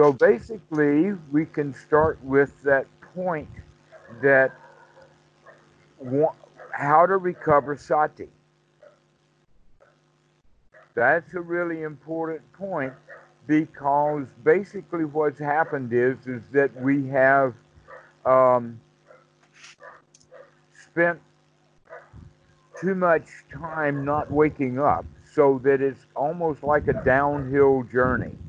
So basically, we can start with that point that how to recover sati. That's a really important point because basically what's happened is is that we have um, spent too much time not waking up so that it's almost like a downhill journey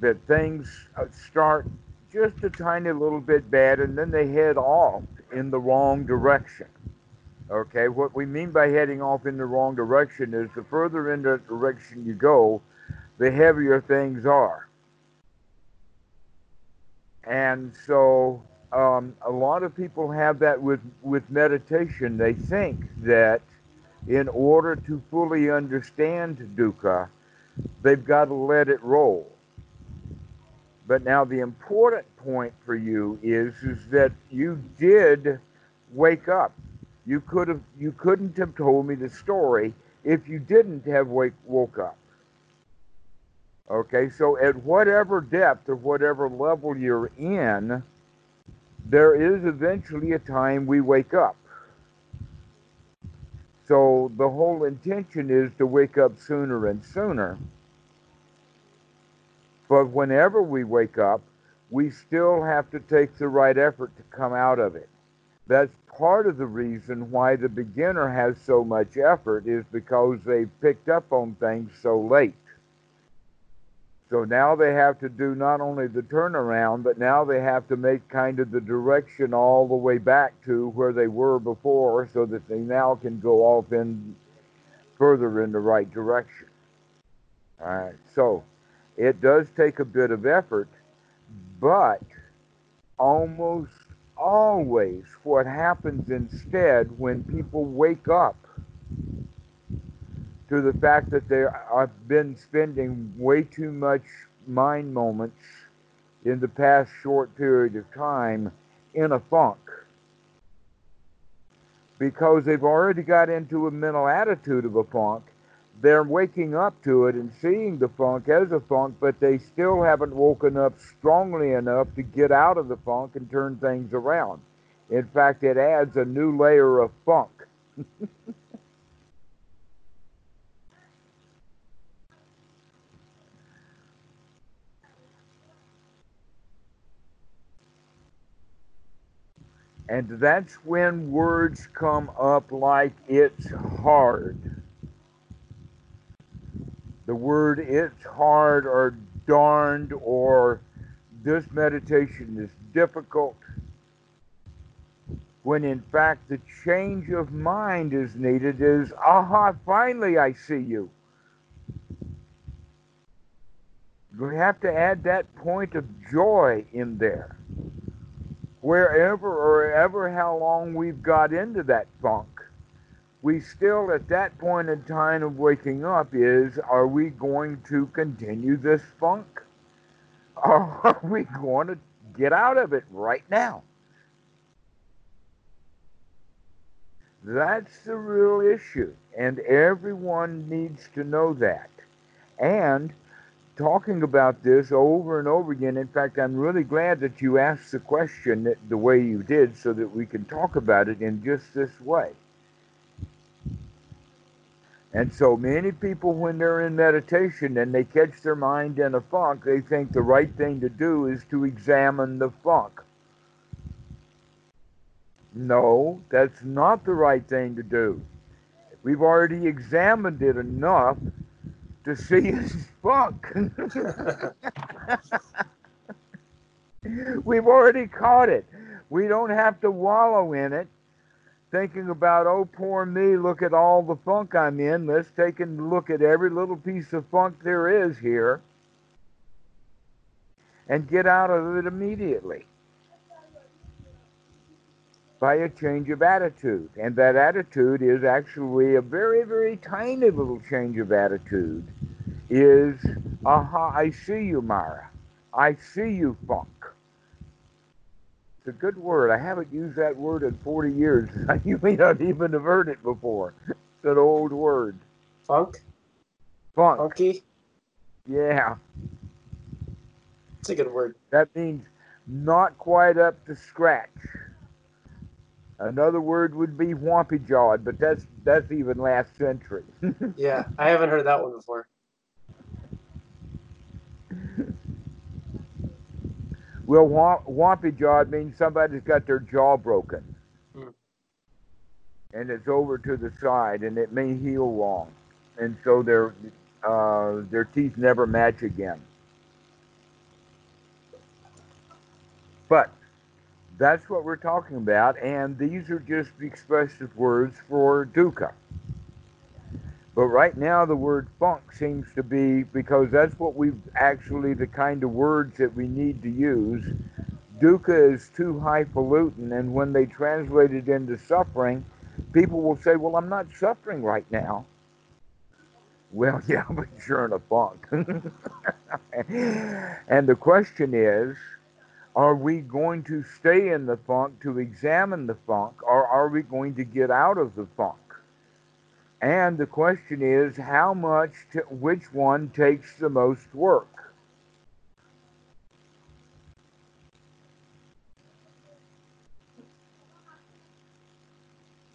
that things uh, start just a tiny little bit bad and then they head off in the wrong direction okay what we mean by heading off in the wrong direction is the further in that direction you go the heavier things are and so um, a lot of people have that with, with meditation. They think that in order to fully understand dukkha, they've got to let it roll. But now the important point for you is, is that you did wake up. You could have you couldn't have told me the story if you didn't have wake woke up. Okay, so at whatever depth or whatever level you're in, there is eventually a time we wake up. So the whole intention is to wake up sooner and sooner. But whenever we wake up, we still have to take the right effort to come out of it. That's part of the reason why the beginner has so much effort is because they've picked up on things so late. So now they have to do not only the turnaround, but now they have to make kind of the direction all the way back to where they were before so that they now can go off in further in the right direction. All right. So it does take a bit of effort, but almost always what happens instead when people wake up to the fact that they have been spending way too much mind moments in the past short period of time in a funk because they've already got into a mental attitude of a funk. They're waking up to it and seeing the funk as a funk, but they still haven't woken up strongly enough to get out of the funk and turn things around. In fact, it adds a new layer of funk. And that's when words come up like it's hard. The word it's hard or darned or this meditation is difficult. When in fact the change of mind is needed is, aha, finally I see you. We have to add that point of joy in there wherever or ever how long we've got into that funk, we still at that point in time of waking up is are we going to continue this funk? Or are we going to get out of it right now? That's the real issue, and everyone needs to know that. And talking about this over and over again. In fact, I'm really glad that you asked the question the way you did so that we can talk about it in just this way. And so many people, when they're in meditation and they catch their mind in a funk, they think the right thing to do is to examine the funk. No, that's not the right thing to do. We've already examined it enough to see his funk. We've already caught it. We don't have to wallow in it, thinking about, oh, poor me, look at all the funk I'm in. Let's take a look at every little piece of funk there is here and get out of it immediately by a change of attitude. And that attitude is actually a very, very tiny little change of attitude is, aha, I see you, Mara. I see you, funk. It's a good word. I haven't used that word in 40 years. you may not even have heard it before. It's an old word. Funk? Funk. Funky? Yeah. It's a good word. That means not quite up to scratch. Another word would be whompy jawed, but that's that's even last century. yeah, I haven't heard that one before. Well, whompy jawed means somebody's got their jaw broken, hmm. and it's over to the side, and it may heal wrong, and so their uh, their teeth never match again. But that's what we're talking about, and these are just expressive words for dukkha. But right now, the word funk seems to be because that's what we've actually the kind of words that we need to use. Dukkha is too highfalutin, and when they translate it into suffering, people will say, Well, I'm not suffering right now. Well, yeah, but you're in a funk. and the question is, are we going to stay in the funk to examine the funk, or are we going to get out of the funk? And the question is, how much, to, which one takes the most work?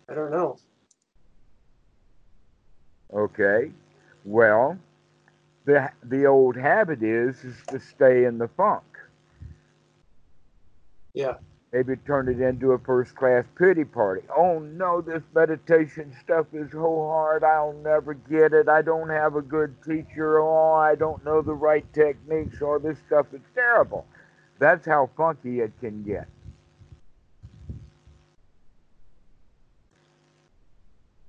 I don't know. Okay. Well, the the old habit is is to stay in the funk. Yeah. Maybe turn it into a first class pity party. Oh no, this meditation stuff is so hard. I'll never get it. I don't have a good teacher. Oh, I don't know the right techniques. Or this stuff is terrible. That's how funky it can get.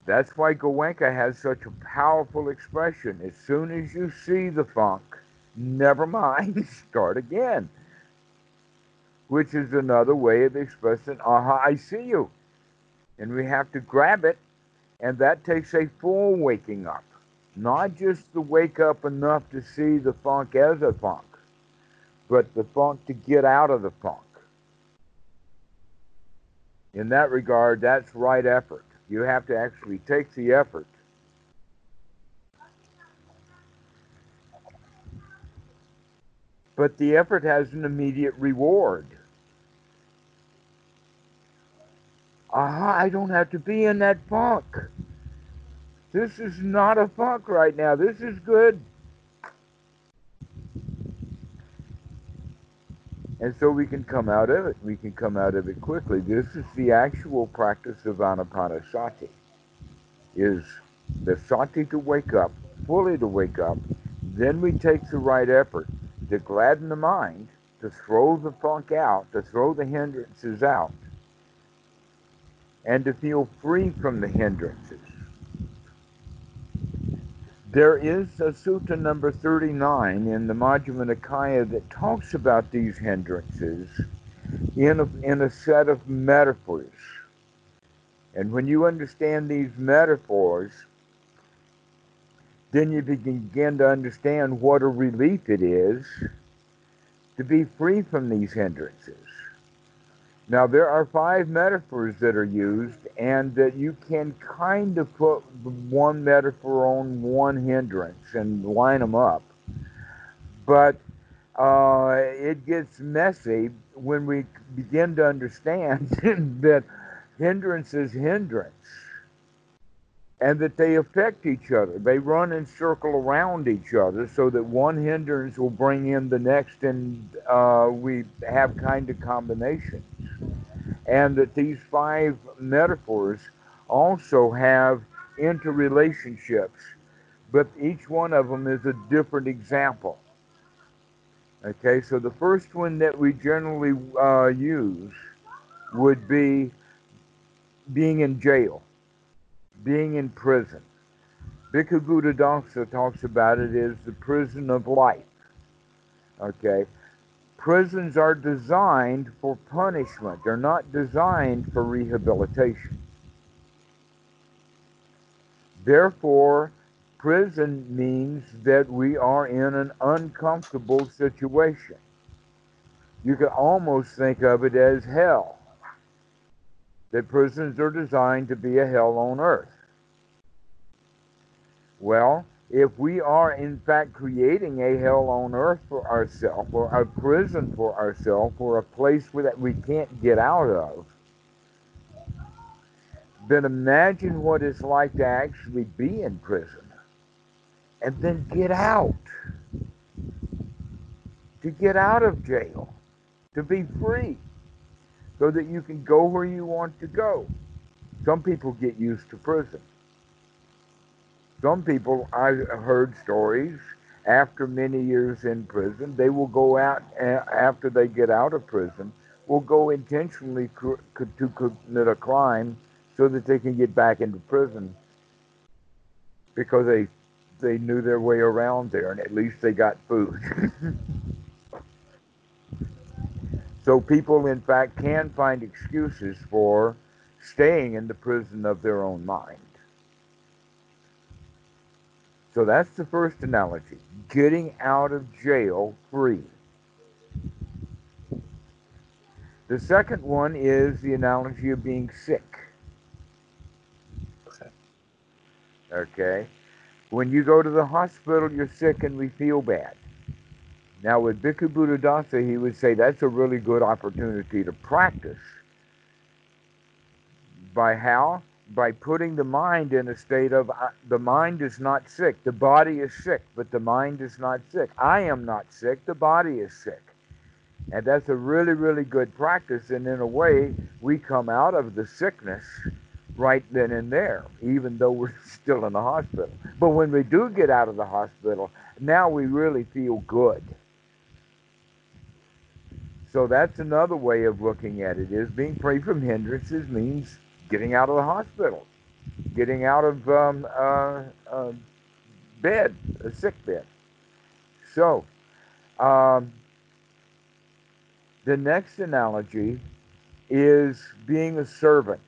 That's why Goenka has such a powerful expression. As soon as you see the funk, never mind, start again which is another way of expressing, aha, I see you. And we have to grab it, and that takes a full waking up, not just the wake up enough to see the funk as a funk, but the funk to get out of the funk. In that regard, that's right effort. You have to actually take the effort. But the effort has an immediate reward. I don't have to be in that funk. This is not a funk right now. This is good. And so we can come out of it. We can come out of it quickly. This is the actual practice of anapanasati. Is the sati to wake up, fully to wake up. Then we take the right effort to gladden the mind, to throw the funk out, to throw the hindrances out and to feel free from the hindrances. There is a sutta number 39 in the Majjhima Nikaya that talks about these hindrances in a, in a set of metaphors. And when you understand these metaphors, then you begin to understand what a relief it is to be free from these hindrances. Now, there are five metaphors that are used, and that you can kind of put one metaphor on one hindrance and line them up. But uh, it gets messy when we begin to understand that hindrance is hindrance and that they affect each other. They run and circle around each other so that one hindrance will bring in the next, and uh, we have kind of combinations and that these five metaphors also have interrelationships, but each one of them is a different example. Okay, so the first one that we generally uh, use would be being in jail, being in prison. Bhikkhu Buddhadasa talks about it as the prison of life. Okay, prisons are designed for punishment, they're not designed for rehabilitation. Therefore, prison means that we are in an uncomfortable situation. You can almost think of it as hell. That prisons are designed to be a hell on earth. Well, if we are in fact creating a hell on earth for ourselves, or a prison for ourselves, or a place where that we can't get out of, then imagine what it's like to actually be in prison and then get out. To get out of jail, to be free, so that you can go where you want to go. Some people get used to prison. Some people, I've heard stories after many years in prison, they will go out after they get out of prison, will go intentionally to commit a crime so that they can get back into prison because they they knew their way around there and at least they got food. so people in fact can find excuses for staying in the prison of their own mind. So that's the first analogy getting out of jail free. The second one is the analogy of being sick. Okay. Okay. When you go to the hospital, you're sick and we feel bad. Now, with Bhikkhu Buddhadasa, he would say that's a really good opportunity to practice. By how? By putting the mind in a state of uh, the mind is not sick. The body is sick, but the mind is not sick. I am not sick. The body is sick. And that's a really, really good practice. And in a way, we come out of the sickness right then and there, even though we're still in the hospital. But when we do get out of the hospital, now we really feel good. So that's another way of looking at it is being free from hindrances means getting out of the hospital, getting out of um, uh, uh, bed, a sick bed. So, um, the next analogy is being a servant.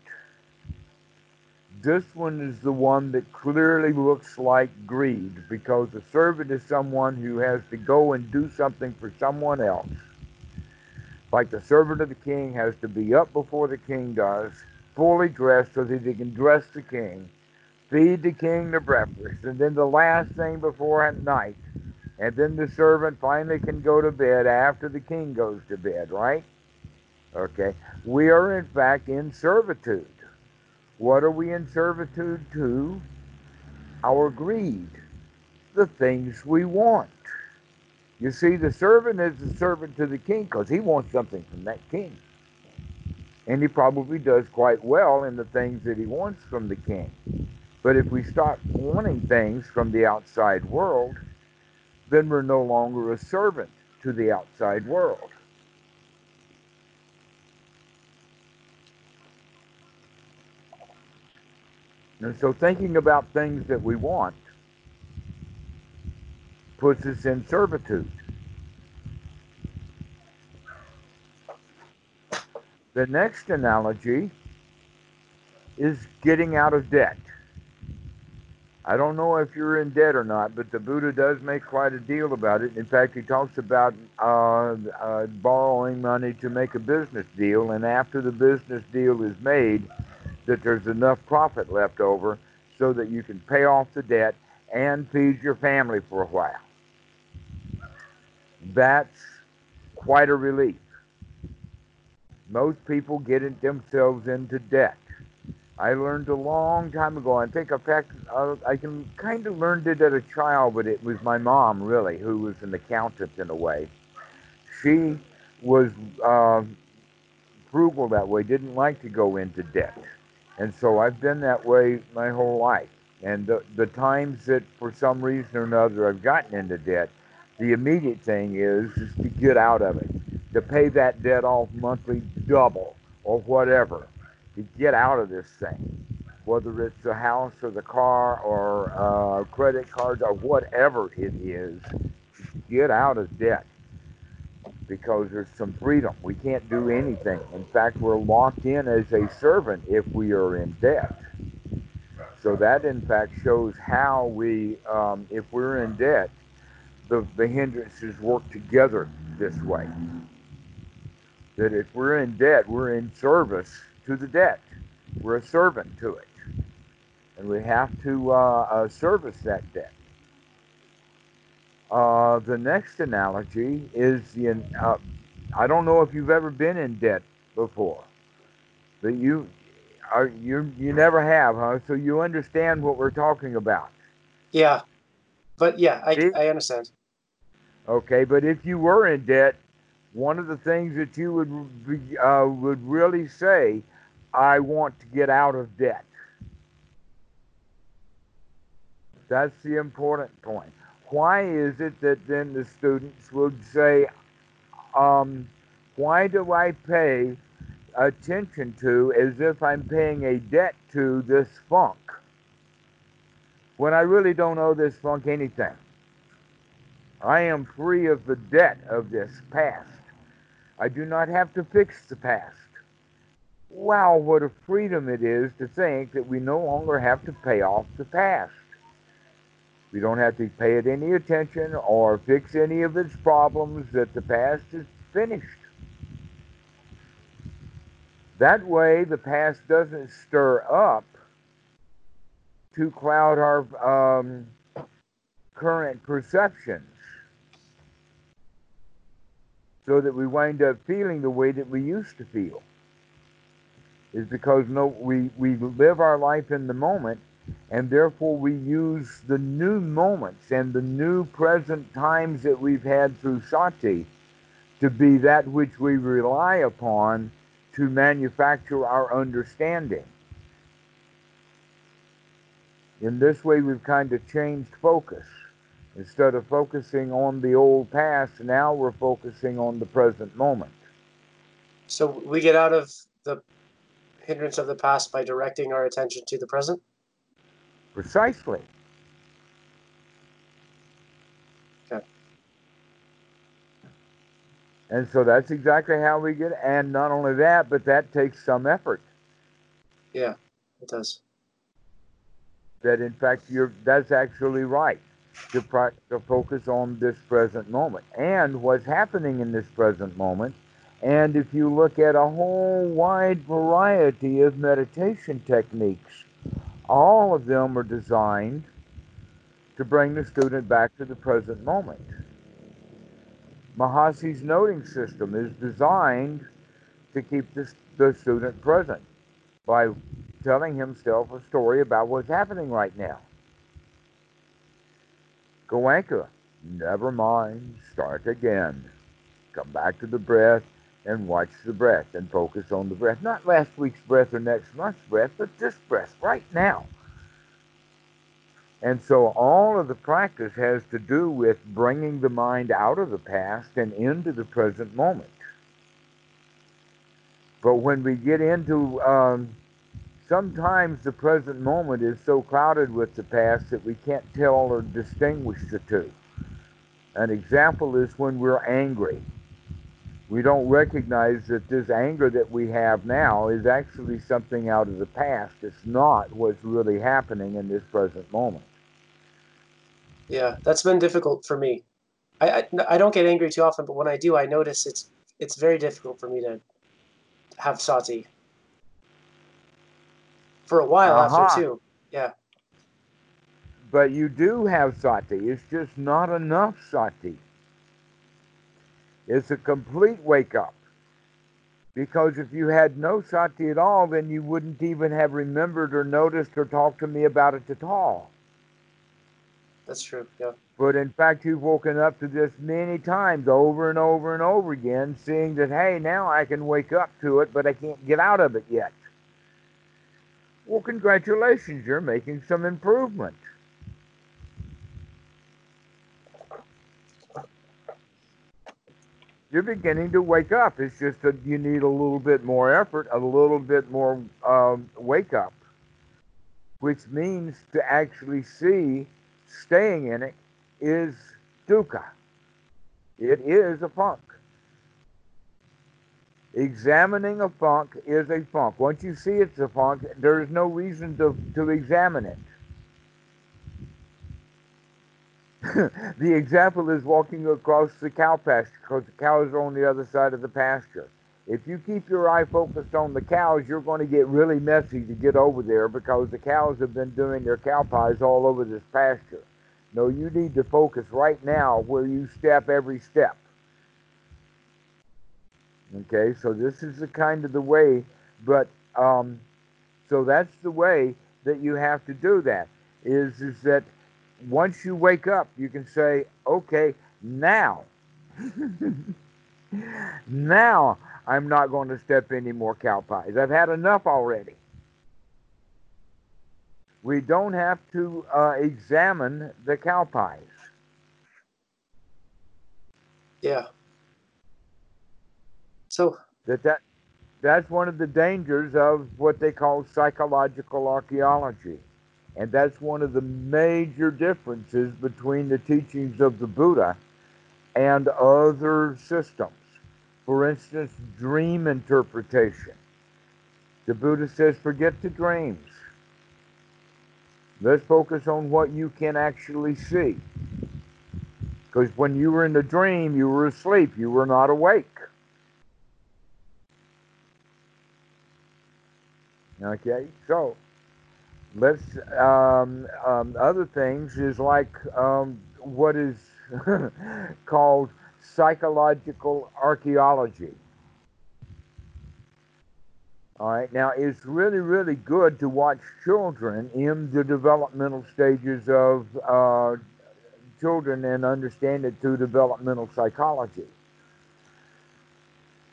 This one is the one that clearly looks like greed because a servant is someone who has to go and do something for someone else. Like the servant of the king has to be up before the king does, fully dressed so that he can dress the king, feed the king the breakfast, and then the last thing before at night, and then the servant finally can go to bed after the king goes to bed, right? Okay. We are in fact in servitude. What are we in servitude to? Our greed, the things we want. You see, the servant is the servant to the king because he wants something from that king. And he probably does quite well in the things that he wants from the king. But if we start wanting things from the outside world, then we're no longer a servant to the outside world. And so thinking about things that we want puts us in servitude. The next analogy is getting out of debt. I don't know if you're in debt or not, but the Buddha does make quite a deal about it. In fact, he talks about uh, uh, borrowing money to make a business deal, and after the business deal is made, that there's enough profit left over so that you can pay off the debt and feed your family for a while. That's quite a relief most people get themselves into debt. I learned a long time ago. I think, in fact, I can kind of learned it as a child, but it was my mom, really, who was an accountant in a way. She was uh, frugal that way, didn't like to go into debt. And so I've been that way my whole life. And the, the times that for some reason or another I've gotten into debt, the immediate thing is, is to get out of it to pay that debt off monthly double or whatever to get out of this thing, whether it's the house or the car or uh, credit cards or whatever it is, get out of debt because there's some freedom. We can't do anything. In fact, we're locked in as a servant if we are in debt. So that, in fact, shows how we, um, if we're in debt, the, the hindrances work together this way that if we're in debt, we're in service to the debt. We're a servant to it. And we have to uh, uh, service that debt. Uh, the next analogy is the. Uh, I don't know if you've ever been in debt before, but you are you you never have, huh? So you understand what we're talking about. Yeah, but yeah, I, I understand. Okay, but if you were in debt, one of the things that you would be, uh, would really say, I want to get out of debt. That's the important point. Why is it that then the students would say, um, why do I pay attention to as if I'm paying a debt to this funk when I really don't owe this funk anything? I am free of the debt of this past. I do not have to fix the past. Wow, what a freedom it is to think that we no longer have to pay off the past. We don't have to pay it any attention or fix any of its problems, that the past is finished. That way, the past doesn't stir up to cloud our um, current perceptions so that we wind up feeling the way that we used to feel. Is because no, we, we live our life in the moment and therefore we use the new moments and the new present times that we've had through sati to be that which we rely upon to manufacture our understanding. In this way, we've kind of changed focus. Instead of focusing on the old past, now we're focusing on the present moment. So we get out of the hindrance of the past by directing our attention to the present? Precisely. Okay. And so that's exactly how we get, and not only that, but that takes some effort. Yeah, it does. That in fact, you're that's actually right to, pro- to focus on this present moment and what's happening in this present moment. And if you look at a whole wide variety of meditation techniques, all of them are designed to bring the student back to the present moment. Mahasi's noting system is designed to keep the, the student present by telling himself a story about what's happening right now. Goenka, never mind, start again. Come back to the breath and watch the breath and focus on the breath. Not last week's breath or next month's breath, but this breath right now. And so all of the practice has to do with bringing the mind out of the past and into the present moment. But when we get into, um, sometimes the present moment is so clouded with the past that we can't tell or distinguish the two. An example is when we're angry we don't recognize that this anger that we have now is actually something out of the past. It's not what's really happening in this present moment. Yeah, that's been difficult for me. I, I, I don't get angry too often, but when I do, I notice it's it's very difficult for me to have sati. For a while uh-huh. after too, yeah. But you do have sati. It's just not enough sati. It's a complete wake up. Because if you had no sati at all, then you wouldn't even have remembered or noticed or talked to me about it at all. That's true, yeah. But in fact, you've woken up to this many times over and over and over again, seeing that, hey, now I can wake up to it, but I can't get out of it yet. Well, congratulations, you're making some improvement. you're beginning to wake up. It's just that you need a little bit more effort, a little bit more um, wake up, which means to actually see staying in it is dukkha. It is a funk. Examining a funk is a funk. Once you see it's a funk, there is no reason to, to examine it. the example is walking across the cow pasture because the cows are on the other side of the pasture. If you keep your eye focused on the cows, you're going to get really messy to get over there because the cows have been doing their cow pies all over this pasture. No, you need to focus right now where you step every step. Okay, so this is the kind of the way, but um, so that's the way that you have to do that. Is is that once you wake up, you can say, okay, now, now I'm not going to step any more cow pies. I've had enough already. We don't have to uh, examine the cow pies. Yeah. So that that that's one of the dangers of what they call psychological archaeology. And that's one of the major differences between the teachings of the Buddha and other systems. For instance, dream interpretation. The Buddha says, forget the dreams. Let's focus on what you can actually see. Because when you were in the dream, you were asleep, you were not awake. Okay, so let's um, um, other things is like um, what is called psychological archaeology. All right, now it's really, really good to watch children in the developmental stages of uh, children and understand it through developmental psychology.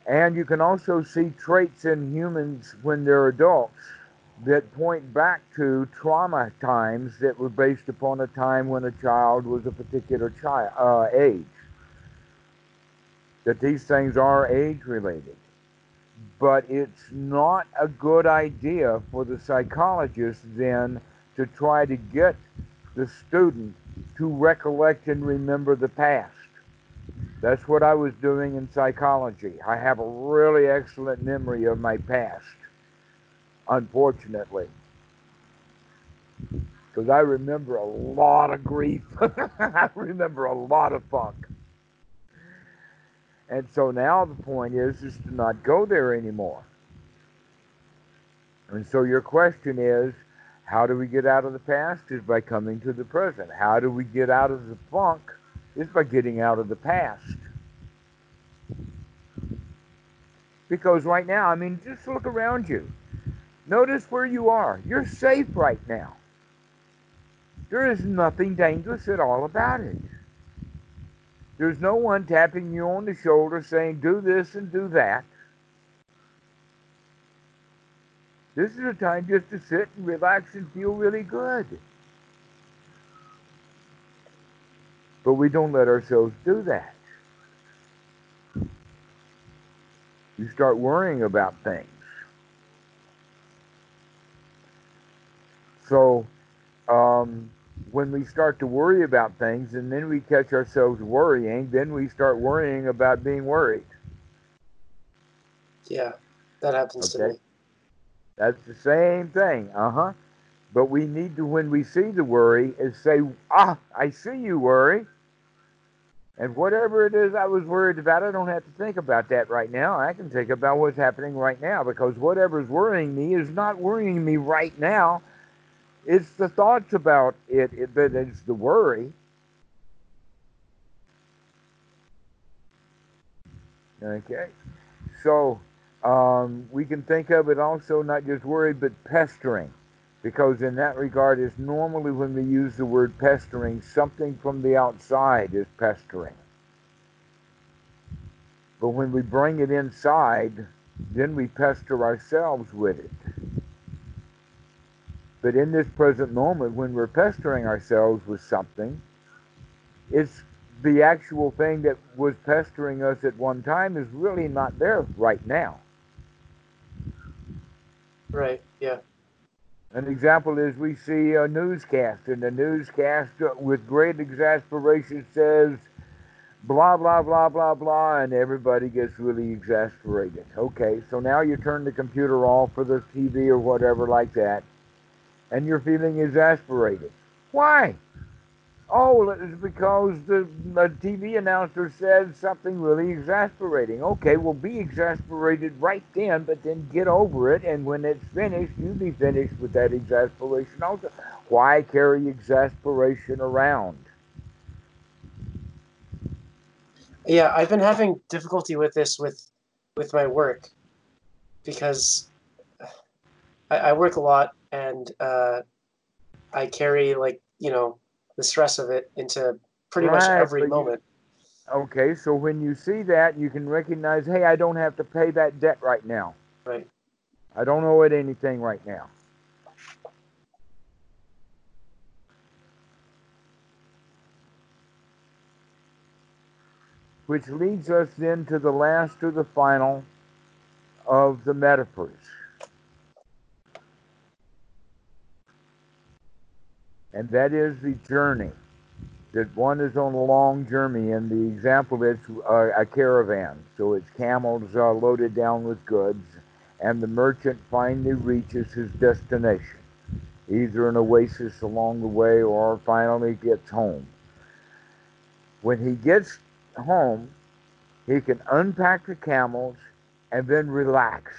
And you can also see traits in humans when they're adults that point back to trauma times that were based upon a time when a child was a particular child uh, age. That these things are age related. But it's not a good idea for the psychologist then to try to get the student to recollect and remember the past. That's what I was doing in psychology. I have a really excellent memory of my past, unfortunately. Because I remember a lot of grief. I remember a lot of funk. And so now the point is is to not go there anymore. And so your question is, how do we get out of the past? Is by coming to the present. How do we get out of the funk? Is by getting out of the past. Because right now, I mean, just look around you. Notice where you are. You're safe right now. There is nothing dangerous at all about it. There's no one tapping you on the shoulder saying, do this and do that. This is a time just to sit and relax and feel really good. But we don't let ourselves do that. You start worrying about things. So, um, when we start to worry about things and then we catch ourselves worrying, then we start worrying about being worried. Yeah, that happens okay. to me. That's the same thing. Uh huh. But we need to, when we see the worry, is say, ah, I see you worry. And whatever it is I was worried about, I don't have to think about that right now. I can think about what's happening right now because whatever's worrying me is not worrying me right now. It's the thoughts about it, that is the worry. Okay. So um, we can think of it also not just worry, but pestering because in that regard is normally when we use the word pestering, something from the outside is pestering. But when we bring it inside, then we pester ourselves with it. But in this present moment, when we're pestering ourselves with something, it's the actual thing that was pestering us at one time is really not there right now. Right, yeah. An example is we see a newscast, and the newscast, uh, with great exasperation, says blah, blah, blah, blah, blah, and everybody gets really exasperated. Okay, so now you turn the computer off for the TV or whatever like that, and you're feeling exasperated. Why? Oh, it's because the, the TV announcer said something really exasperating. Okay, well, be exasperated right then, but then get over it. And when it's finished, you be finished with that exasperation also. Why carry exasperation around? Yeah, I've been having difficulty with this with with my work because I, I work a lot and uh, I carry like you know the stress of it into pretty right, much every moment. You, okay, so when you see that, you can recognize, hey, I don't have to pay that debt right now. Right. I don't owe it anything right now. Which leads us then to the last or the final of the metaphors. And that is the journey. That one is on a long journey, and the example is uh, a caravan. So it's camels uh, loaded down with goods, and the merchant finally reaches his destination, either an oasis along the way or finally gets home. When he gets home, he can unpack the camels and then relax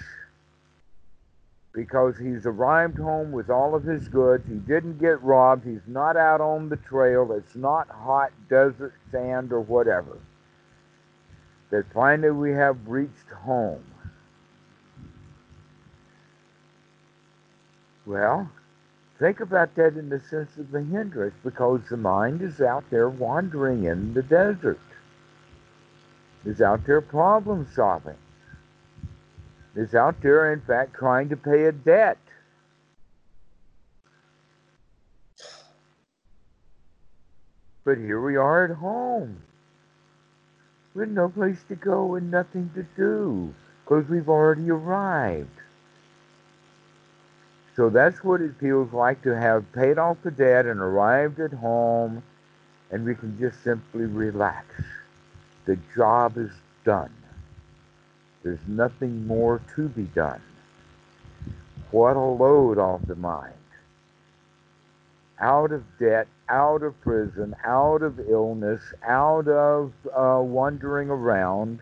because he's arrived home with all of his goods. He didn't get robbed. He's not out on the trail. It's not hot desert sand or whatever. That finally we have reached home. Well, think about that in the sense of the hindrance because the mind is out there wandering in the desert is out there problem solving, is out there, in fact, trying to pay a debt. But here we are at home with no place to go and nothing to do because we've already arrived. So that's what it feels like to have paid off the debt and arrived at home, and we can just simply relax. The job is done. There's nothing more to be done. What a load off the mind. Out of debt, out of prison, out of illness, out of uh, wandering around,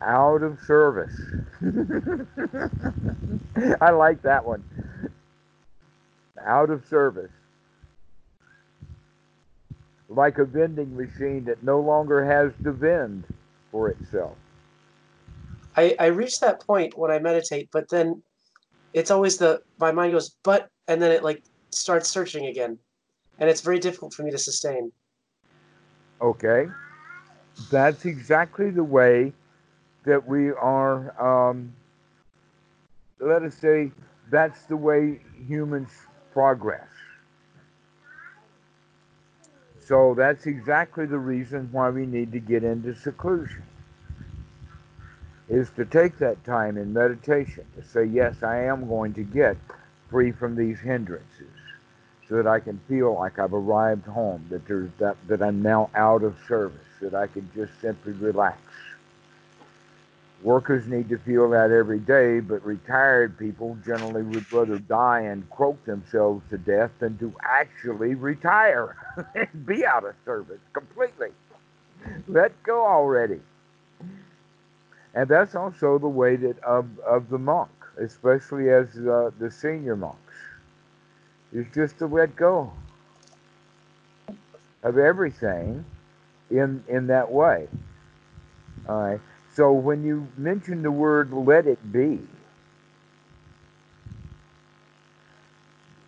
out of service. I like that one. Out of service like a vending machine that no longer has to vend for itself. I, I reach that point when I meditate, but then it's always the my mind goes, but and then it like starts searching again. And it's very difficult for me to sustain. Okay. That's exactly the way that we are um, let us say that's the way humans progress so that's exactly the reason why we need to get into seclusion. Is to take that time in meditation to say, yes, I am going to get free from these hindrances so that I can feel like I've arrived home, that there's that, that I'm now out of service, that I can just simply relax. Workers need to feel that every day, but retired people generally would rather die and croak themselves to death than to actually retire and be out of service completely. Let go already. And that's also the way that of, of the monk, especially as uh, the senior monks, is just to let go of everything in in that way. All right. So when you mention the word let it be,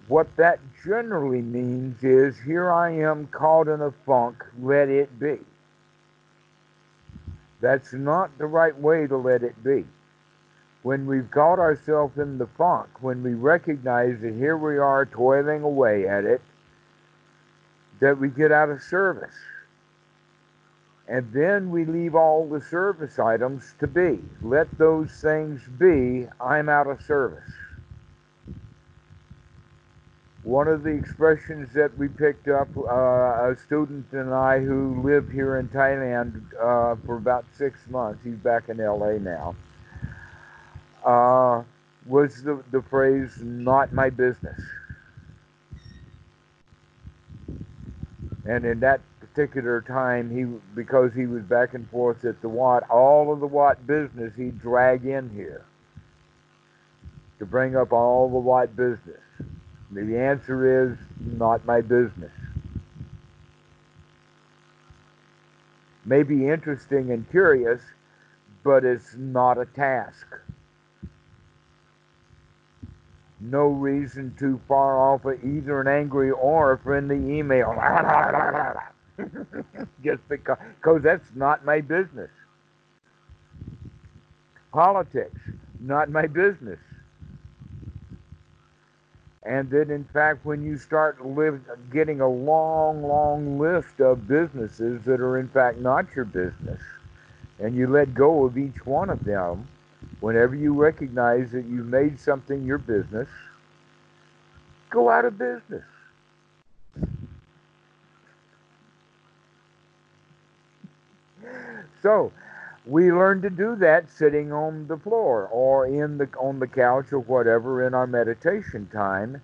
what that generally means is here I am caught in a funk, let it be. That's not the right way to let it be. When we've caught ourselves in the funk, when we recognize that here we are toiling away at it, that we get out of service and then we leave all the service items to be. Let those things be. I'm out of service. One of the expressions that we picked up, uh, a student and I who lived here in Thailand uh, for about six months, he's back in LA now, uh, was the, the phrase, not my business. And in that particular time, he because he was back and forth at the wat, all of the wat business he'd drag in here to bring up all the wat business. The answer is not my business. May be interesting and curious, but it's not a task. No reason too far off of either an angry or a friendly email. Just because, because that's not my business. Politics, not my business. And then, in fact, when you start live, getting a long, long list of businesses that are, in fact, not your business, and you let go of each one of them, whenever you recognize that you've made something your business, go out of business. So, we learn to do that sitting on the floor or in the on the couch or whatever in our meditation time.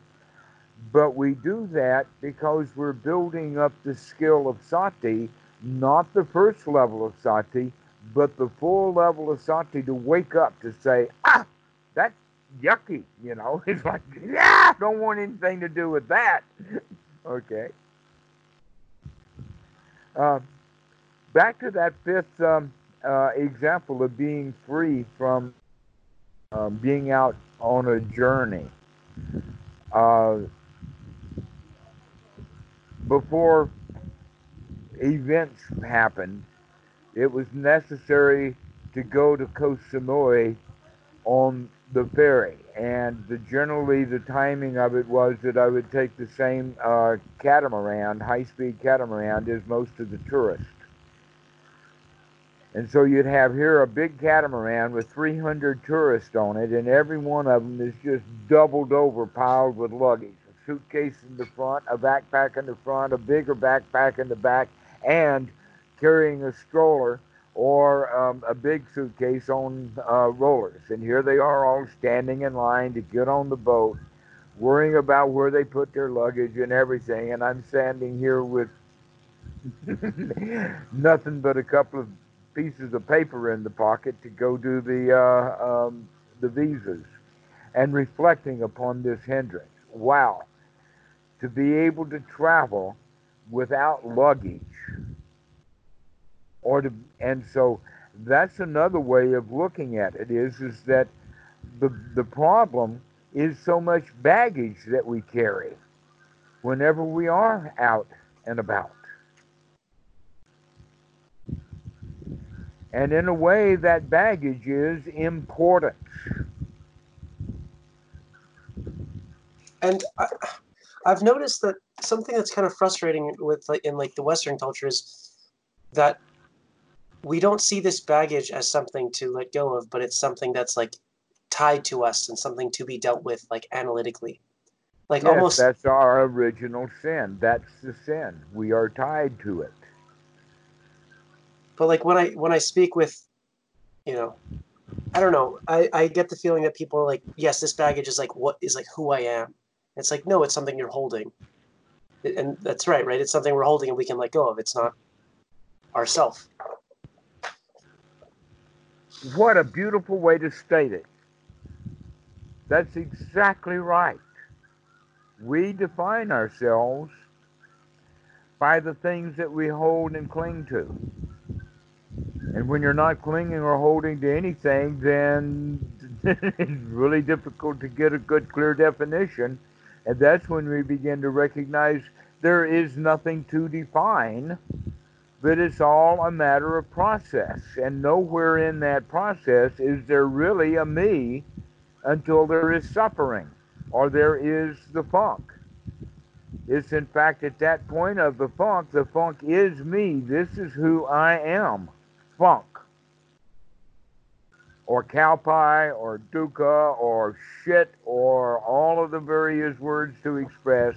But we do that because we're building up the skill of sati not the first level of sati but the full level of sati to wake up to say ah that's yucky you know? It's like yeah don't want anything to do with that. Okay. Uh, back to that fifth um, uh, example of being free from um, being out on a journey. Uh, before events happened, it was necessary to go to Koh Samui on the ferry, and the, generally the timing of it was that I would take the same uh, catamaran, high-speed catamaran, as most of the tourists. And so you'd have here a big catamaran with 300 tourists on it, and every one of them is just doubled over, piled with luggage. A suitcase in the front, a backpack in the front, a bigger backpack in the back, and carrying a stroller or um, a big suitcase on uh, rollers. And here they are all standing in line to get on the boat, worrying about where they put their luggage and everything. And I'm standing here with nothing but a couple of pieces of paper in the pocket to go do the uh, um, the visas, and reflecting upon this hindrance. Wow, to be able to travel without luggage, or to and so that's another way of looking at it. Is is that the the problem is so much baggage that we carry whenever we are out and about. And in a way, that baggage is important. And I, I've noticed that something that's kind of frustrating with like in like the Western culture is that we don't see this baggage as something to let go of, but it's something that's like tied to us and something to be dealt with like analytically. Like yes, almost that's our original sin. That's the sin. We are tied to it. But like when I when I speak with, you know, I don't know. I I get the feeling that people are like, yes, this baggage is like what is like who I am. It's like no, it's something you're holding, and that's right, right? It's something we're holding and we can let go of. It's not ourself. What a beautiful way to state it. That's exactly right. We define ourselves by the things that we hold and cling to. And when you're not clinging or holding to anything, then it's really difficult to get a good, clear definition. And that's when we begin to recognize there is nothing to define, but it's all a matter of process. And nowhere in that process is there really a me until there is suffering or there is the funk. It's in fact at that point of the funk, the funk is me. This is who I am funk or cow pie or dukkha or shit or all of the various words to express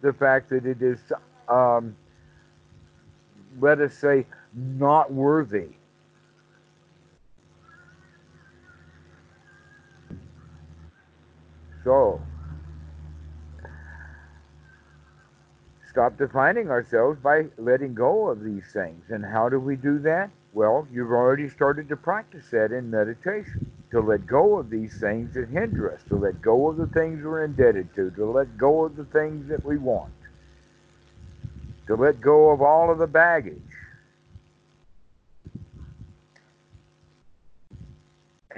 the fact that it is, um, let us say, not worthy. So, stop defining ourselves by letting go of these things. And how do we do that? Well, you've already started to practice that in meditation. To let go of these things that hinder us, to let go of the things we're indebted to, to let go of the things that we want, to let go of all of the baggage.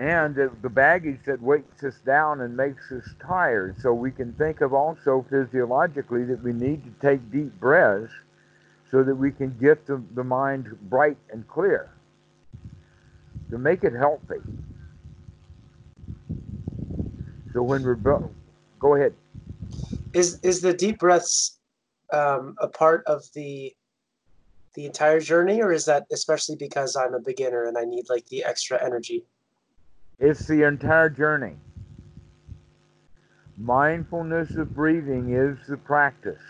and the baggage that weights us down and makes us tired. So we can think of also physiologically that we need to take deep breaths so that we can get the, the mind bright and clear to make it healthy. So when we're go ahead. Is is the deep breaths um, a part of the the entire journey, or is that especially because I'm a beginner and I need like the extra energy? It's the entire journey. Mindfulness of breathing is the practice.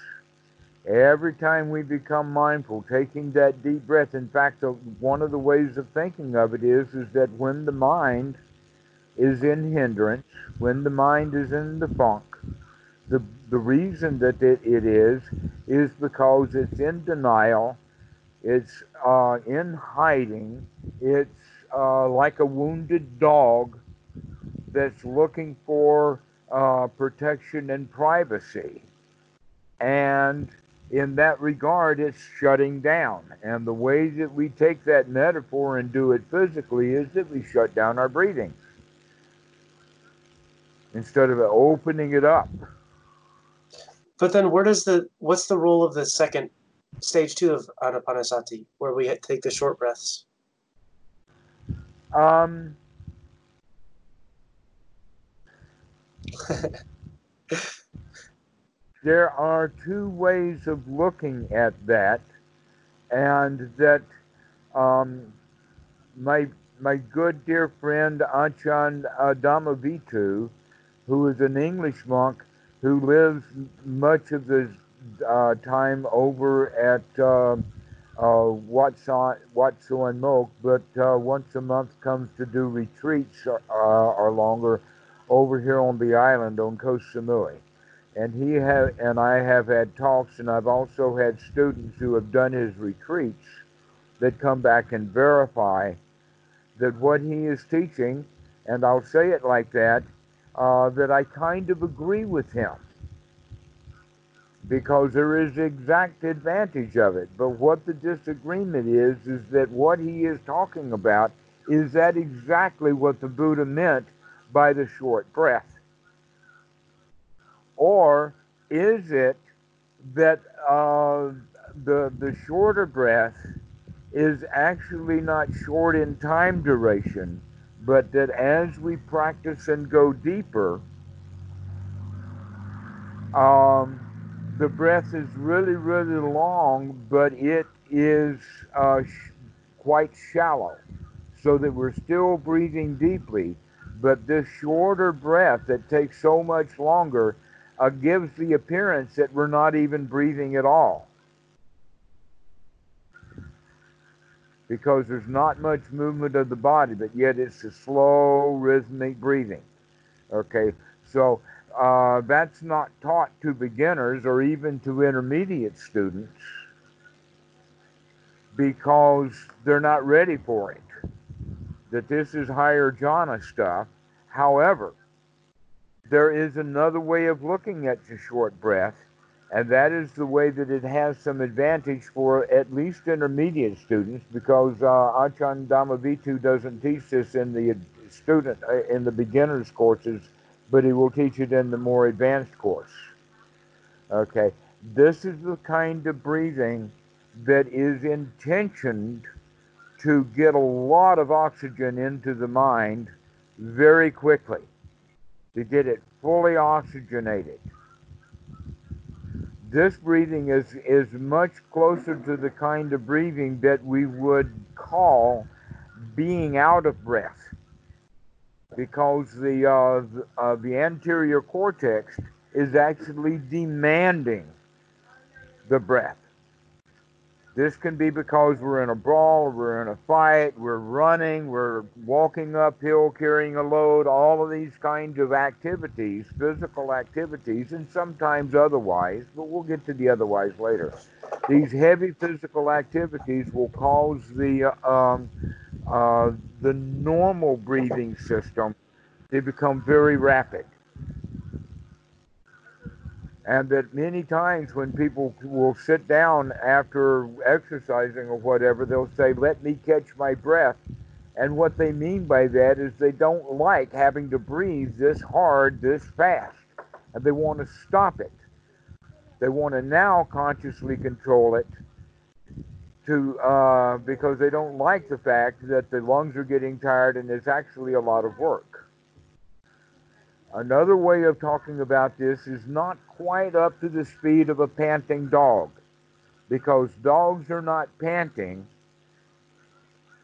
Every time we become mindful, taking that deep breath. In fact, one of the ways of thinking of it is, is that when the mind is in hindrance, when the mind is in the funk, the, the reason that it, it is, is because it's in denial, it's uh, in hiding, it's uh, like a wounded dog that's looking for uh, protection and privacy. And in that regard, it's shutting down. And the way that we take that metaphor and do it physically is that we shut down our breathing instead of opening it up. But then, where does the what's the role of the second stage two of anapanasati, where we take the short breaths? Um, there are two ways of looking at that, and that um, my my good dear friend Ajahn Dhammavitu, who is an English monk who lives much of the uh, time over at uh, uh, Watson, Watson but uh, once a month comes to do retreats uh, or longer over here on the island on Koh Samui. And he have, and I have had talks, and I've also had students who have done his retreats that come back and verify that what he is teaching, and I'll say it like that, uh, that I kind of agree with him because there is exact advantage of it. But what the disagreement is, is that what he is talking about is that exactly what the Buddha meant by the short breath? Or is it that uh, the, the shorter breath is actually not short in time duration, but that as we practice and go deeper, um, the breath is really, really long, but it is uh, sh- quite shallow, so that we're still breathing deeply. But this shorter breath that takes so much longer uh, gives the appearance that we're not even breathing at all. Because there's not much movement of the body, but yet it's a slow, rhythmic breathing. Okay, so uh, that's not taught to beginners or even to intermediate students because they're not ready for it. That this is higher jhana stuff. However, there is another way of looking at the short breath, and that is the way that it has some advantage for at least intermediate students because uh, Ajahn Dhammavitu doesn't teach this in the student uh, in the beginners courses but he will teach it in the more advanced course. Okay, this is the kind of breathing that is intentioned to get a lot of oxygen into the mind very quickly, to get it fully oxygenated. This breathing is, is much closer to the kind of breathing that we would call being out of breath because the, uh, uh, the anterior cortex is actually demanding the breath. This can be because we're in a brawl, we're in a fight, we're running, we're walking uphill carrying a load, all of these kinds of activities, physical activities, and sometimes otherwise, but we'll get to the otherwise later. These heavy physical activities will cause the, um, uh, the normal breathing system to become very rapid and that many times when people will sit down after exercising or whatever, they'll say, Let me catch my breath. And what they mean by that is they don't like having to breathe this hard, this fast, and they want to stop it. They want to now consciously control it to uh, because they don't like the fact that the lungs are getting tired and it's actually a lot of work. Another way of talking about this is not quite up to the speed of a panting dog because dogs are not panting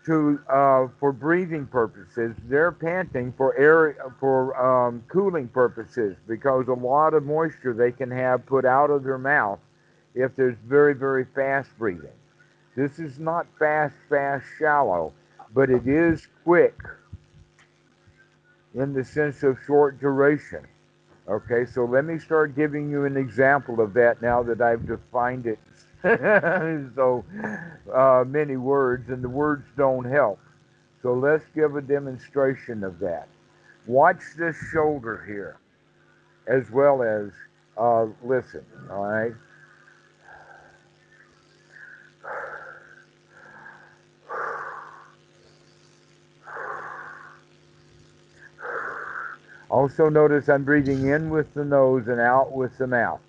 to uh, for breathing purposes. They're panting for air for um, cooling purposes because a lot of moisture they can have put out of their mouth if there's very very fast breathing. This is not fast, fast, shallow, but it is quick in the sense of short duration. Okay, so let me start giving you an example of that now that I've defined it so uh, many words, and the words don't help. So let's give a demonstration of that. Watch this shoulder here, as well as uh, listen, all right? Also notice I'm breathing in with the nose and out with the mouth.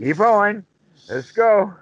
Keep going. Let's go.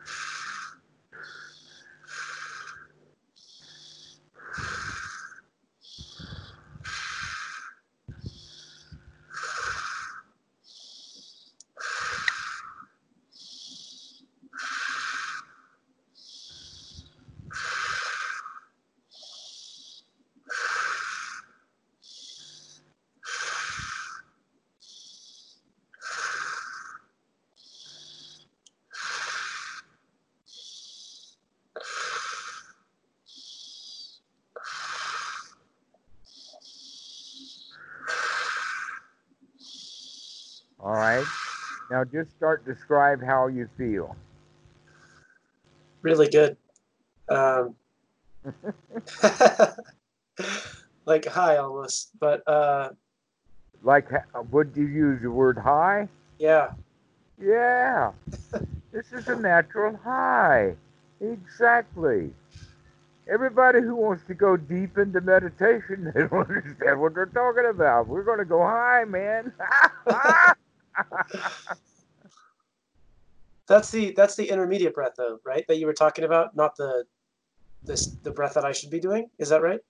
All right. Now just start describe how you feel. Really good. Um, like high almost, but uh, like would you use the word high? Yeah. Yeah. this is a natural high. Exactly. Everybody who wants to go deep into meditation, they don't understand what they're talking about. We're going to go high, man. That's the that's the intermediate breath though, right? That you were talking about, not the this the breath that I should be doing. Is that right?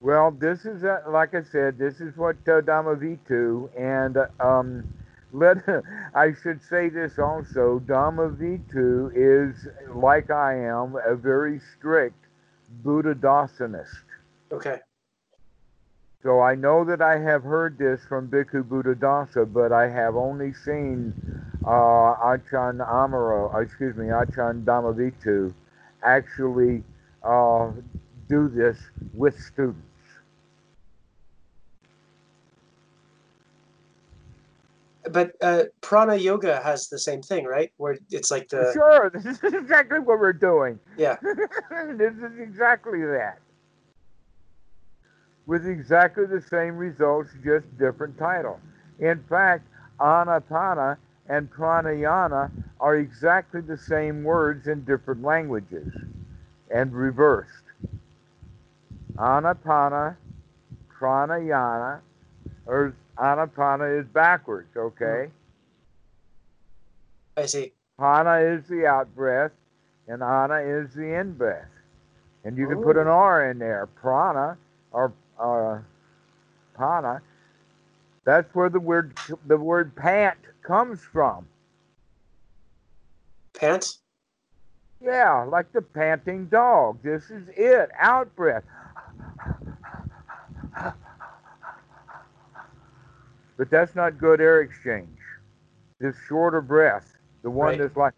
Well, this is uh, like I said, this is what uh, Dhammavitu, and um, let I should say this also. Dhammavitu is like I am a very strict Buddha Dasanist. Okay. So I know that I have heard this from Bhikkhu Buddhadasa, but I have only seen uh, Achan Amaro, uh, excuse me, Achan Dhammavitu actually uh, do this with students. But uh, prana yoga has the same thing, right? Where it's like the sure. This is exactly what we're doing. Yeah. this is exactly that with exactly the same results, just different title. In fact, Anapana and pranayama are exactly the same words in different languages and reversed. Anapana, pranayama, or anapana is backwards, okay? I see. Pana is the out breath, and ana is the in breath. And you can put an R in there. Prana or uh, pana. That's where the word the word pant comes from. Pants? Yeah, like the panting dog. This is it. Out breath. But that's not good air exchange. This shorter breath, the one Right. that's like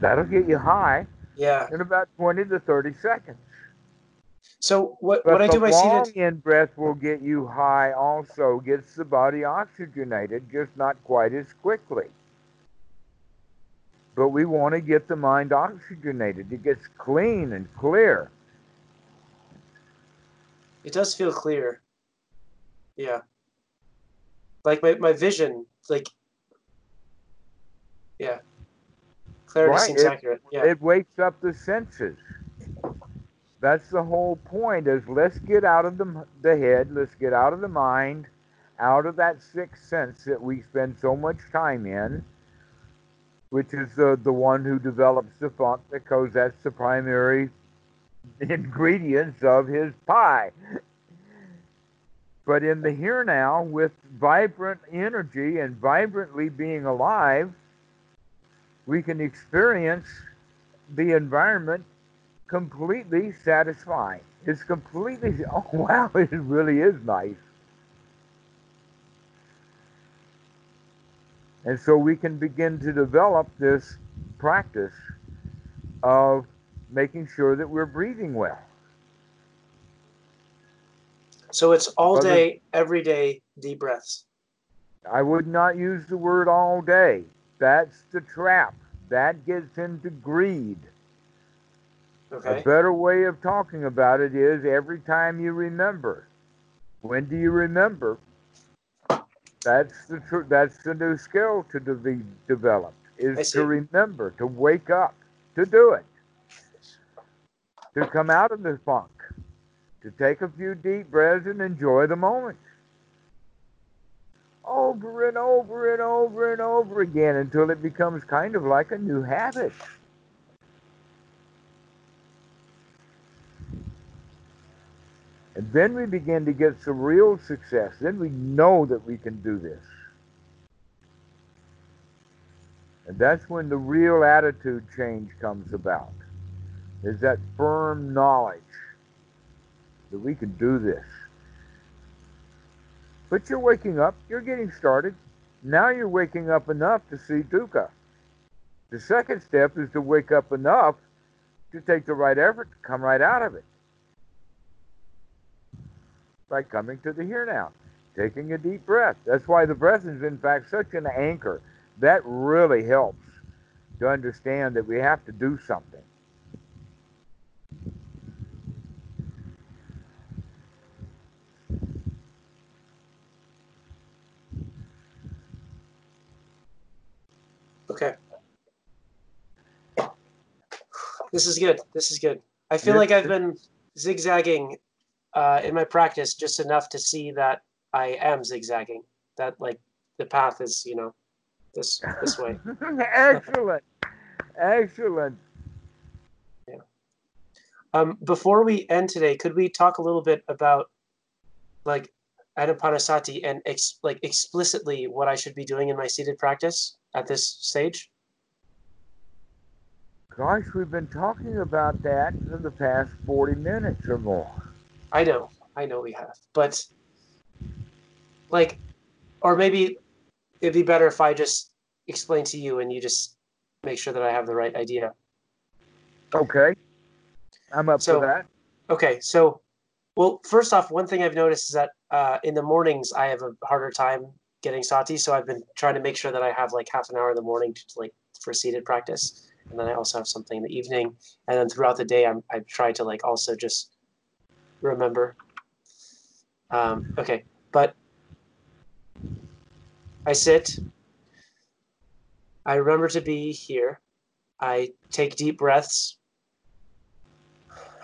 that'll get you high Yeah. in about 20 to 30 seconds. So what But what I do my seated in breath will get you high also, gets the body oxygenated, just not quite as quickly. But we want to get the mind oxygenated. It gets clean and clear. it does feel clear. Yeah. Like my, my vision, like yeah. Right, seems it- accurate. Yeah. It wakes up the senses. That's the whole point is let's get out of the, the head, let's get out of the mind, out of that sixth sense that we spend so much time in, which is the, the one who develops the funk because that's the primary ingredients of his pie. But in the here now, with vibrant energy and vibrantly being alive, we can experience the environment completely satisfying. It's completely, oh wow, it really is nice. And so we can begin to develop this practice of making sure that we're breathing well. So it's all Other- day, every day, deep breaths. I would not use the word all day. That's the trap. That gets into greed. A better way of talking about it is every time you remember. When do you remember? That's the tr- that's the new skill to de- be developed is to remember, to wake up, to do it, to come out of the funk, to take a few deep breaths and enjoy the moment. Over and over and over and over again until it becomes kind of like a new habit. And then we begin to get some real success. Then we know that we can do this. And that's when the real attitude change comes about. Is that firm knowledge that we can do this. But you're waking up, you're getting started. Now you're waking up enough to see dukkha. The second step is to wake up enough to take the right effort to come right out of it by coming to the here now, taking a deep breath. That's why the breath is, in fact, such an anchor. That really helps to understand that we have to do something. Okay. This is good. This is good. I feel like I've been zigzagging uh, in my practice just enough to see that I am zigzagging. That like the path is, you know, this this way. Excellent. Excellent. Um, before we end today, could we talk a little bit about like Anapanasati and ex- like explicitly what I should be doing in my seated practice at this stage? Gosh, we've been talking about that for the past 40 minutes or more. I know, I know we have, but like, or maybe it'd be better if I just explain to you and you just make sure that I have the right idea. Okay. I'm up So- for that. Okay, so, well, first off, one thing I've noticed is that uh, in the mornings I have a harder time getting sati, so I've been trying to make sure that I have like half an hour in the morning to like for seated practice, and then I also have something in the evening, and then throughout the day I'm I try to like also just remember. Um, okay, But I sit. I remember to be here. I take deep breaths,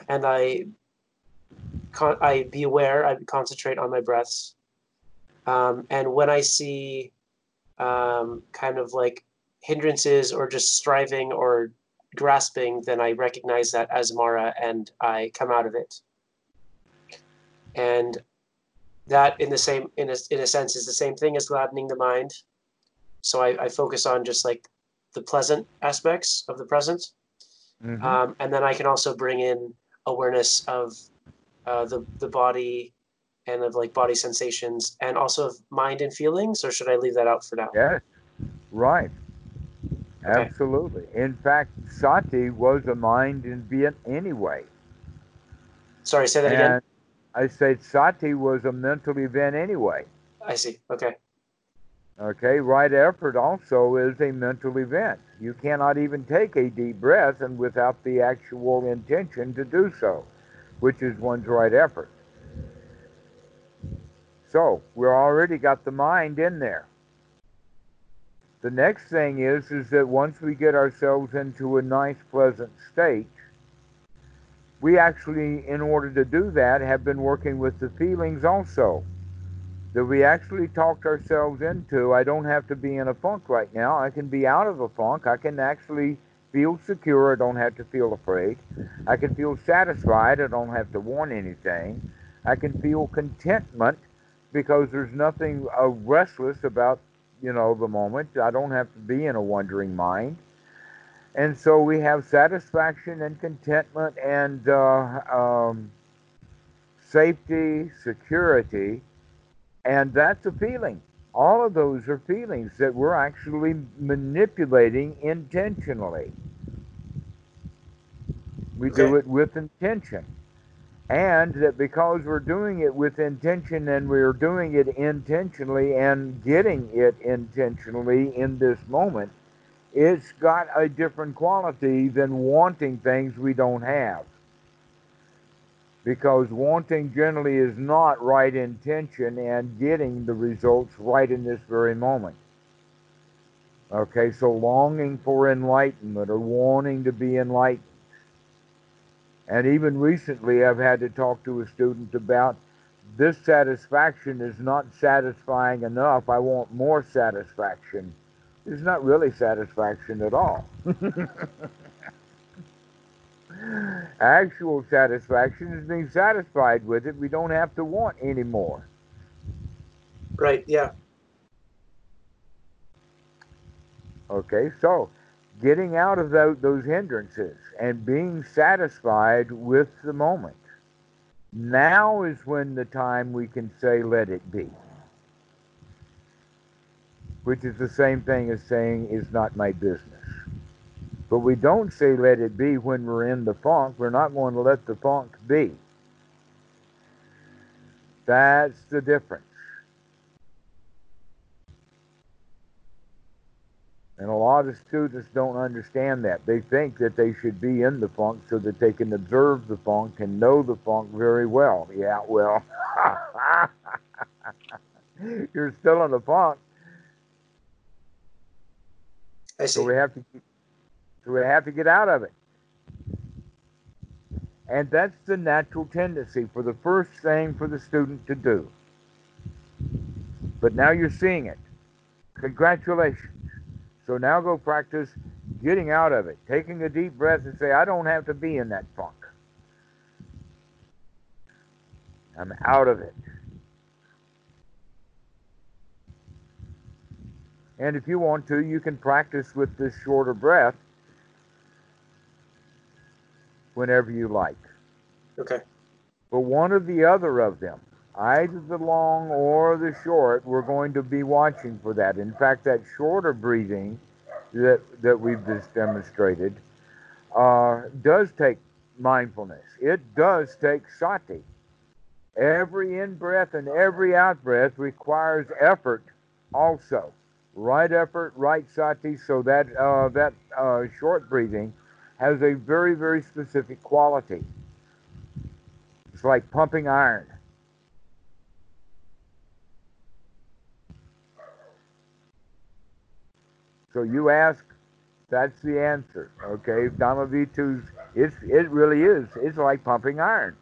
and I con- I be aware. I concentrate on my breaths, um, and when I see um, kind of like hindrances or just striving or grasping, then I recognize that as Mara and I come out of it. And that in the same in a, in a sense is the same thing as gladdening the mind. So I, I focus on just like the pleasant aspects of the present. Mm-hmm. Um, and then I can also bring in awareness of uh, the, the body and of like body sensations and also of mind and feelings, or should I leave that out for now? Yeah, right. Absolutely. In fact, sati was a mind in Viet anyway. Sorry, say that and again. I said sati was a mental event anyway. I see. Okay. Okay, right effort also is a mental event. You cannot even take a deep breath and without the actual intention to do so, which is one's right effort. So we've already got the mind in there. The next thing is is that once we get ourselves into a nice pleasant state, we actually, in order to do that, have been working with the feelings also. That we actually talked ourselves into. I don't have to be in a funk right now. I can be out of a funk. I can actually feel secure. I don't have to feel afraid. I can feel satisfied. I don't have to want anything. I can feel contentment because there's nothing uh, restless about, you know, the moment. I don't have to be in a wandering mind. And so we have satisfaction and contentment and uh, um, safety, security, and that's a feeling. All of those are feelings that we're actually manipulating intentionally. We okay. do it with intention. And that because we're doing it with intention and we're doing it intentionally and getting it intentionally in this moment, it's got a different quality than wanting things we don't have. Because wanting generally is not right intention and getting the results right in this very moment. Okay, so longing for enlightenment or wanting to be enlightened. And even recently, I've had to talk to a student about this satisfaction is not satisfying enough. I want more satisfaction It's not really satisfaction at all. Actual satisfaction is being satisfied with it. We don't have to want anymore. Right, yeah. Okay, so getting out of those, hindrances and being satisfied with the moment. Now is when the time we can say, let it be which is the same thing as saying is not my business. But we don't say let it be when we're in the funk. We're not going to let the funk be. That's the difference. And a lot of students don't understand that. They think that they should be in the funk so that they can observe the funk and know the funk very well. Yeah, well, you're still in the funk. I see. So we have to so we have to get out of it. And that's the natural tendency for the first thing for the student to do. But now you're seeing it. Congratulations. So now go practice getting out of it, taking a deep breath and say, I don't have to be in that funk. I'm out of it. And if you want to, you can practice with this shorter breath whenever you like. Okay. But one or the other of them, either the long or the short, we're going to be watching for that. In fact, that shorter breathing that, that we've just demonstrated uh, does take mindfulness. It does take sati. Every in breath and every out breath requires effort also right effort, right sati. So that uh, that uh, short breathing has a very very specific quality. It's like pumping iron. So you ask, that's the answer. Okay, Dhammavitu's, it's, it really is. It's like pumping iron.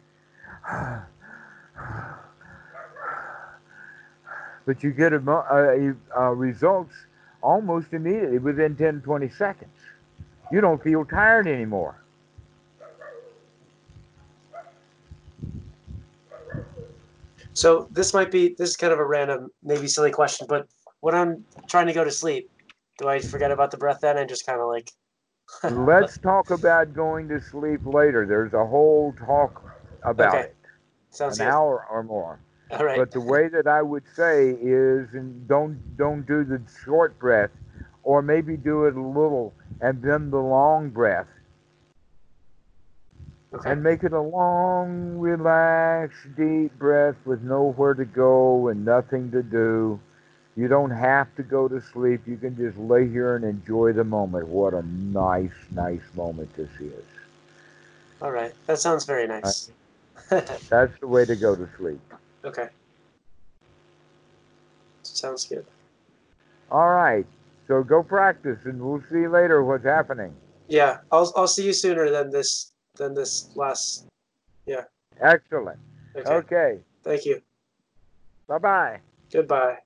But you get a, a, a results almost immediately within 10 20 seconds. You don't feel tired anymore. So this might be this is kind of a random, maybe silly question, but when I'm trying to go to sleep, do I forget about the breath then and just kind of like? Let's talk about going to sleep later. There's a whole talk about okay. it. Sounds an good. hour or more. All right. But the way that I would say is, and don't don't do the short breath, or maybe do it a little and then the long breath. Okay. And make it a long, relaxed, deep breath with nowhere to go and nothing to do. You don't have to go to sleep. You can just lay here and enjoy the moment. What a nice, nice moment this is. All right. That sounds very nice. That's the way to go to sleep. Okay. Sounds good. All right. So go practice, and we'll see later what's happening. Yeah, I'll I'll see you sooner than this than this last. Yeah. Excellent. Okay. okay. Thank you. Bye bye. Goodbye.